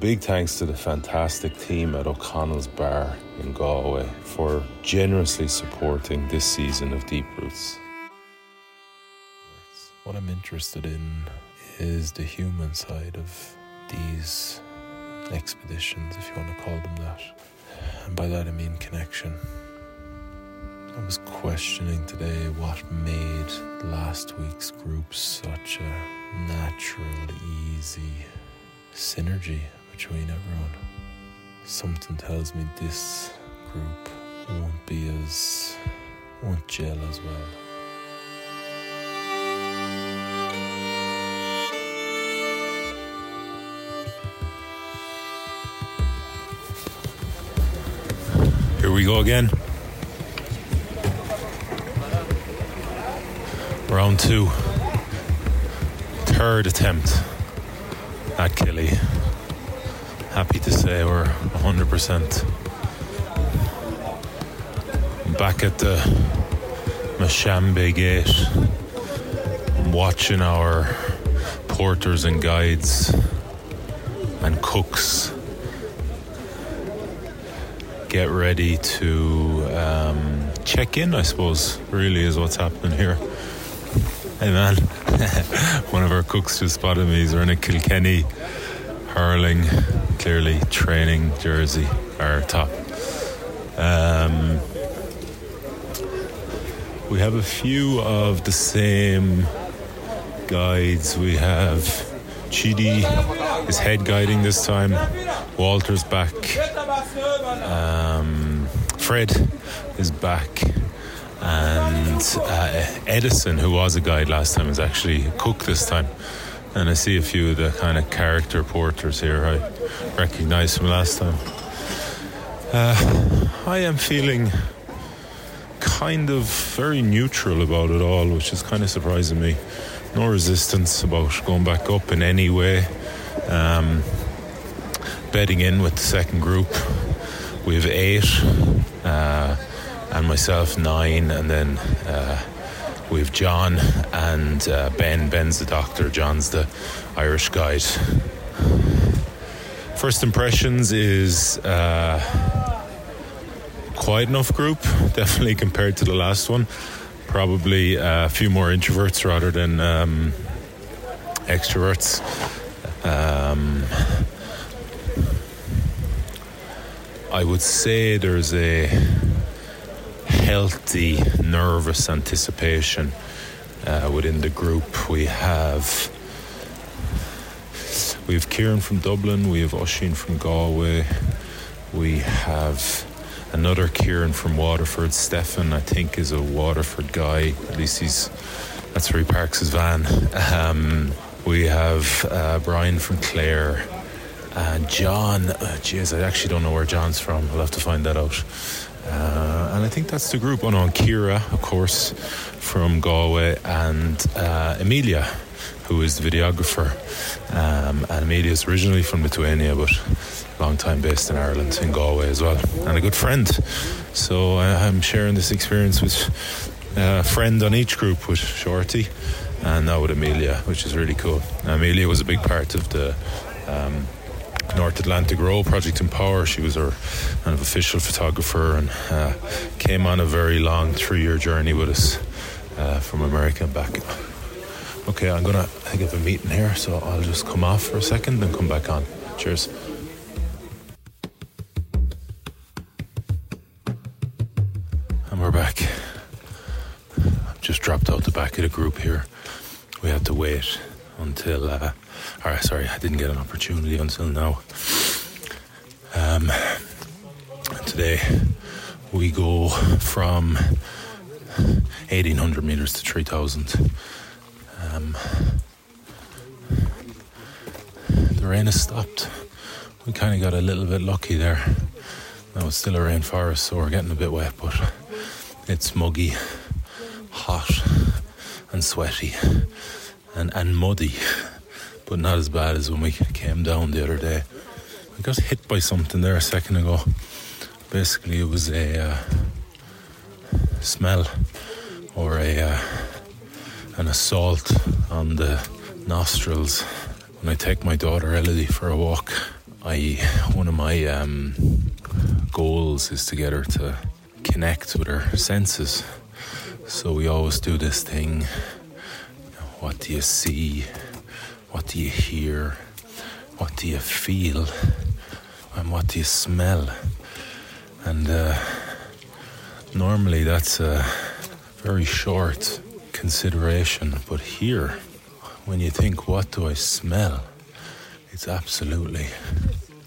Big thanks to the fantastic team at O'Connell's Bar in Galway for generously supporting this season of Deep Roots. What I'm interested in is the human side of these expeditions, if you want to call them that. And by that I mean connection. I was questioning today what made last week's group such a natural, easy synergy between everyone. Something tells me this group won't be as won't gel as well. Here we go again. Round two. Third attempt at Kili. Happy to say we're 100% back at the Machambe gate, watching our porters and guides and cooks get ready to um, check in, I suppose, really is what's happening here. Hey man, one of our cooks just spotted me. He's wearing a Kilkenny hurling, clearly training jersey or top. Um, we have a few of the same guides. We have Chidi is head guiding this time. Walter's back. Um, Fred is back. And uh, Edison, who was a guide last time, is actually a cook this time. And I see a few of the kind of character porters here I recognize from last time. Uh, I am feeling kind of very neutral about it all, which is kind of surprising me. No resistance about going back up in any way. Um, bedding in with the second group. We have eight, uh, and myself nine, and then uh, have John and uh, Ben. Ben's the doctor, John's the Irish guide. First impressions is uh, quiet enough group, definitely compared to the last one. Probably a few more introverts rather than um, extroverts. Um, I would say there's a healthy, nervous anticipation uh, within the group. We have we have Kieran from Dublin, we have Oshin from Galway, we have another Kieran from Waterford. Stefan, I think, is a Waterford guy. At least he's that's where he parks his van. Um, we have uh, Brian from Clare. And John, uh, jeez, I actually don't know where John's from. I'll have to find that out. Uh, and I think that's the group. Oh no, Kira, of course, from Galway, and uh, Emilia, who is the videographer. Um, and Emilia is originally from Lithuania, but long time based in Ireland, in Galway as well, and a good friend. So I, I'm sharing this experience with a friend on each group with Shorty, and now with Amelia, which is really cool. Amelia was a big part of the. Um, North Atlantic Row Project Empower. She was our kind of official photographer and uh, came on a very long three year journey with us uh, from America and back. Okay, I'm gonna I think I have a meeting here, so I'll just come off for a second and come back on. Cheers. And we're back. I've just dropped out the back of the group here. We had to wait until, uh, or sorry, I didn't get an opportunity until now. Um, today we go from 1800 meters to 3000. Um, the rain has stopped. We kind of got a little bit lucky there. Now it's still a rainforest, so we're getting a bit wet, but it's muggy, hot, and sweaty, and, and muddy, but not as bad as when we came down the other day. I got hit by something there a second ago. Basically, it was a uh, smell or a uh, an assault on the nostrils. When I take my daughter Elodie for a walk, I one of my um, goals is to get her to connect with her senses. So we always do this thing. What do you see? What do you hear? What do you feel? And what do you smell? And uh, normally that's a very short consideration, but here, when you think, what do I smell? It's absolutely,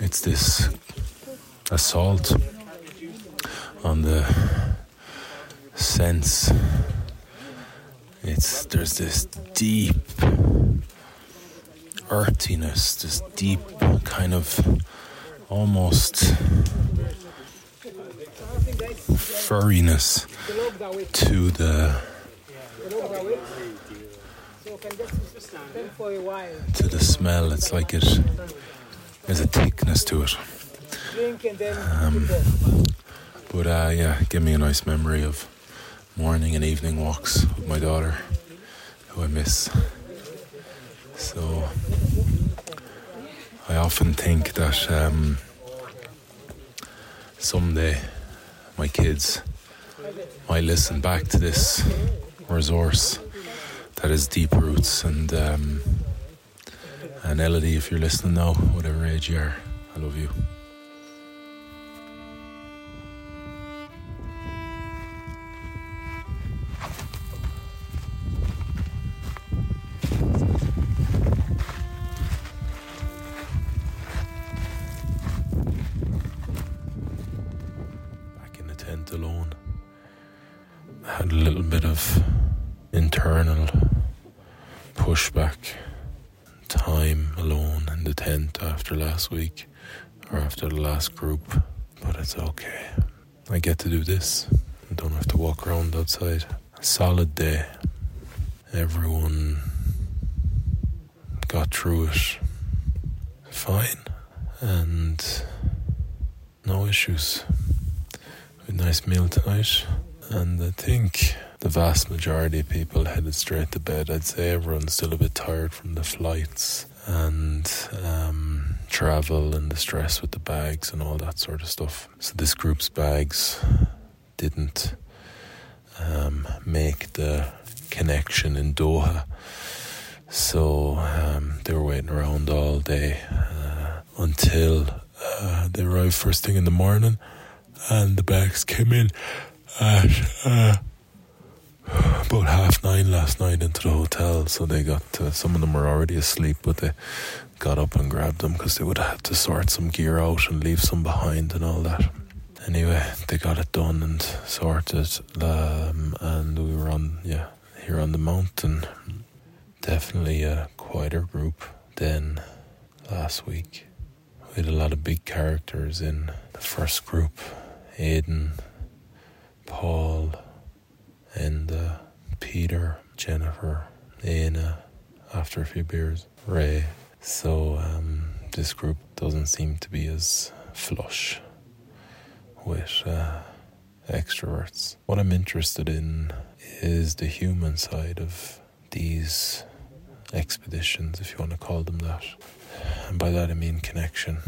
it's this assault on the sense. It's there's this deep earthiness, this deep kind of almost furriness to the to the smell. It's like it there's a thickness to it. Um, but uh, yeah, give me a nice memory of morning and evening walks with my daughter, who I miss. So I often think that um, someday my kids might listen back to this resource that has deep roots and um, and Elodie, if you're listening now, whatever age you are, I love you. Pushback time alone in the tent after last week or after the last group, but it's okay. I get to do this. I don't have to walk around outside. Solid day. Everyone got through it fine and no issues. A nice meal tonight, and I think the vast majority of people headed straight to bed. I'd say everyone's still a bit tired from the flights and um, travel and the stress with the bags and all that sort of stuff. So this group's bags didn't um, make the connection in Doha. So um, they were waiting around all day uh, until uh, they arrived first thing in the morning, and the bags came in at uh, about half nine last night into the hotel. So they got to, some of them were already asleep, but they got up and grabbed them because they would have to sort some gear out and leave some behind and all that. Anyway, they got it done and sorted, um, and we were on yeah here on the mountain. Definitely a quieter group than last week. We had a lot of big characters in the first group Aidan, Paul, and uh, Peter, Jennifer, Anna, after a few beers, Ray. So um, this group doesn't seem to be as flush with uh, extroverts. What I'm interested in is the human side of these expeditions, if you want to call them that. And by that I mean connection.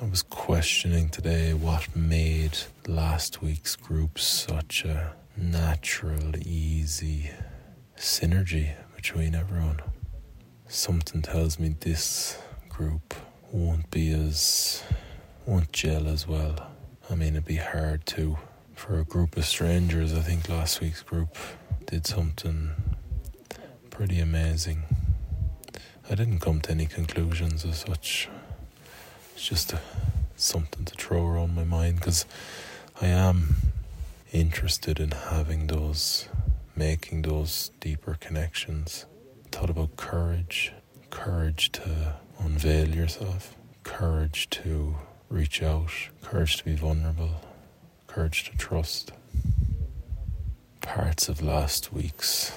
I was questioning today what made last week's group such a natural, easy synergy between everyone. Something tells me this group won't be as, won't gel as well. I mean, it'd be hard to. For a group of strangers, I think last week's group did something pretty amazing. I didn't come to any conclusions as such. It's just a, something to throw around my mind because I am interested in having those, making those deeper connections. Thought about courage, courage to unveil yourself, courage to reach out, courage to be vulnerable, courage to trust. Parts of last week's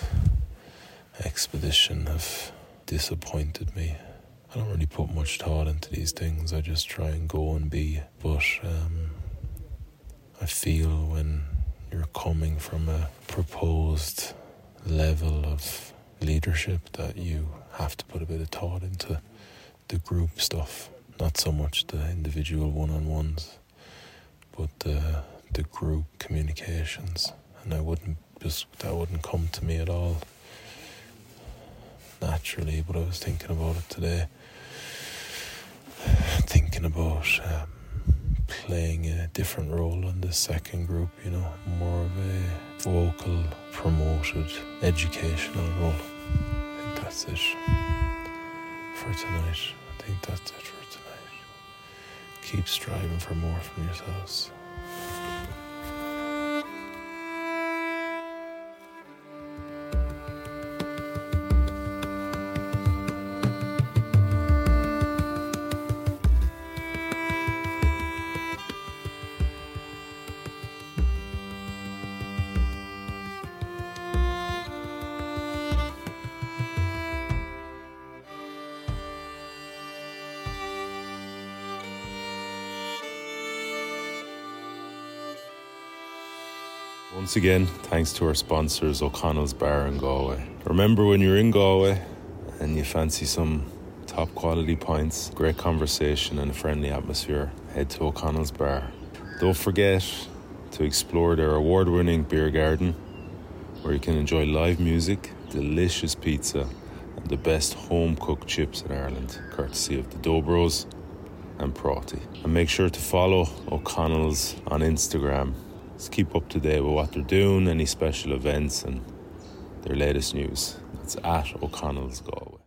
expedition have disappointed me. I don't really put much thought into these things. I just try and go and be. But um, I feel when you're coming from a proposed level of leadership that you have to put a bit of thought into the group stuff, not so much the individual one on ones, but the the group communications. And I wouldn't just that wouldn't come to me at all naturally, but I was thinking about it today. Thinking about um, playing a different role in the second group, you know, more of a vocal, promoted, educational role. I think that's it for tonight. I think that's it for tonight. Keep striving for more from yourselves. Once again, thanks to our sponsors, O'Connell's Bar in Galway. Remember when you're in Galway and you fancy some top quality pints, great conversation, and a friendly atmosphere, head to O'Connell's Bar. Don't forget to explore their award winning beer garden where you can enjoy live music, delicious pizza, and the best home cooked chips in Ireland, courtesy of the Dobros and Prati. And make sure to follow O'Connell's on Instagram Keep up to date with what they're doing, any special events, and their latest news. That's at O'Connell's Galway.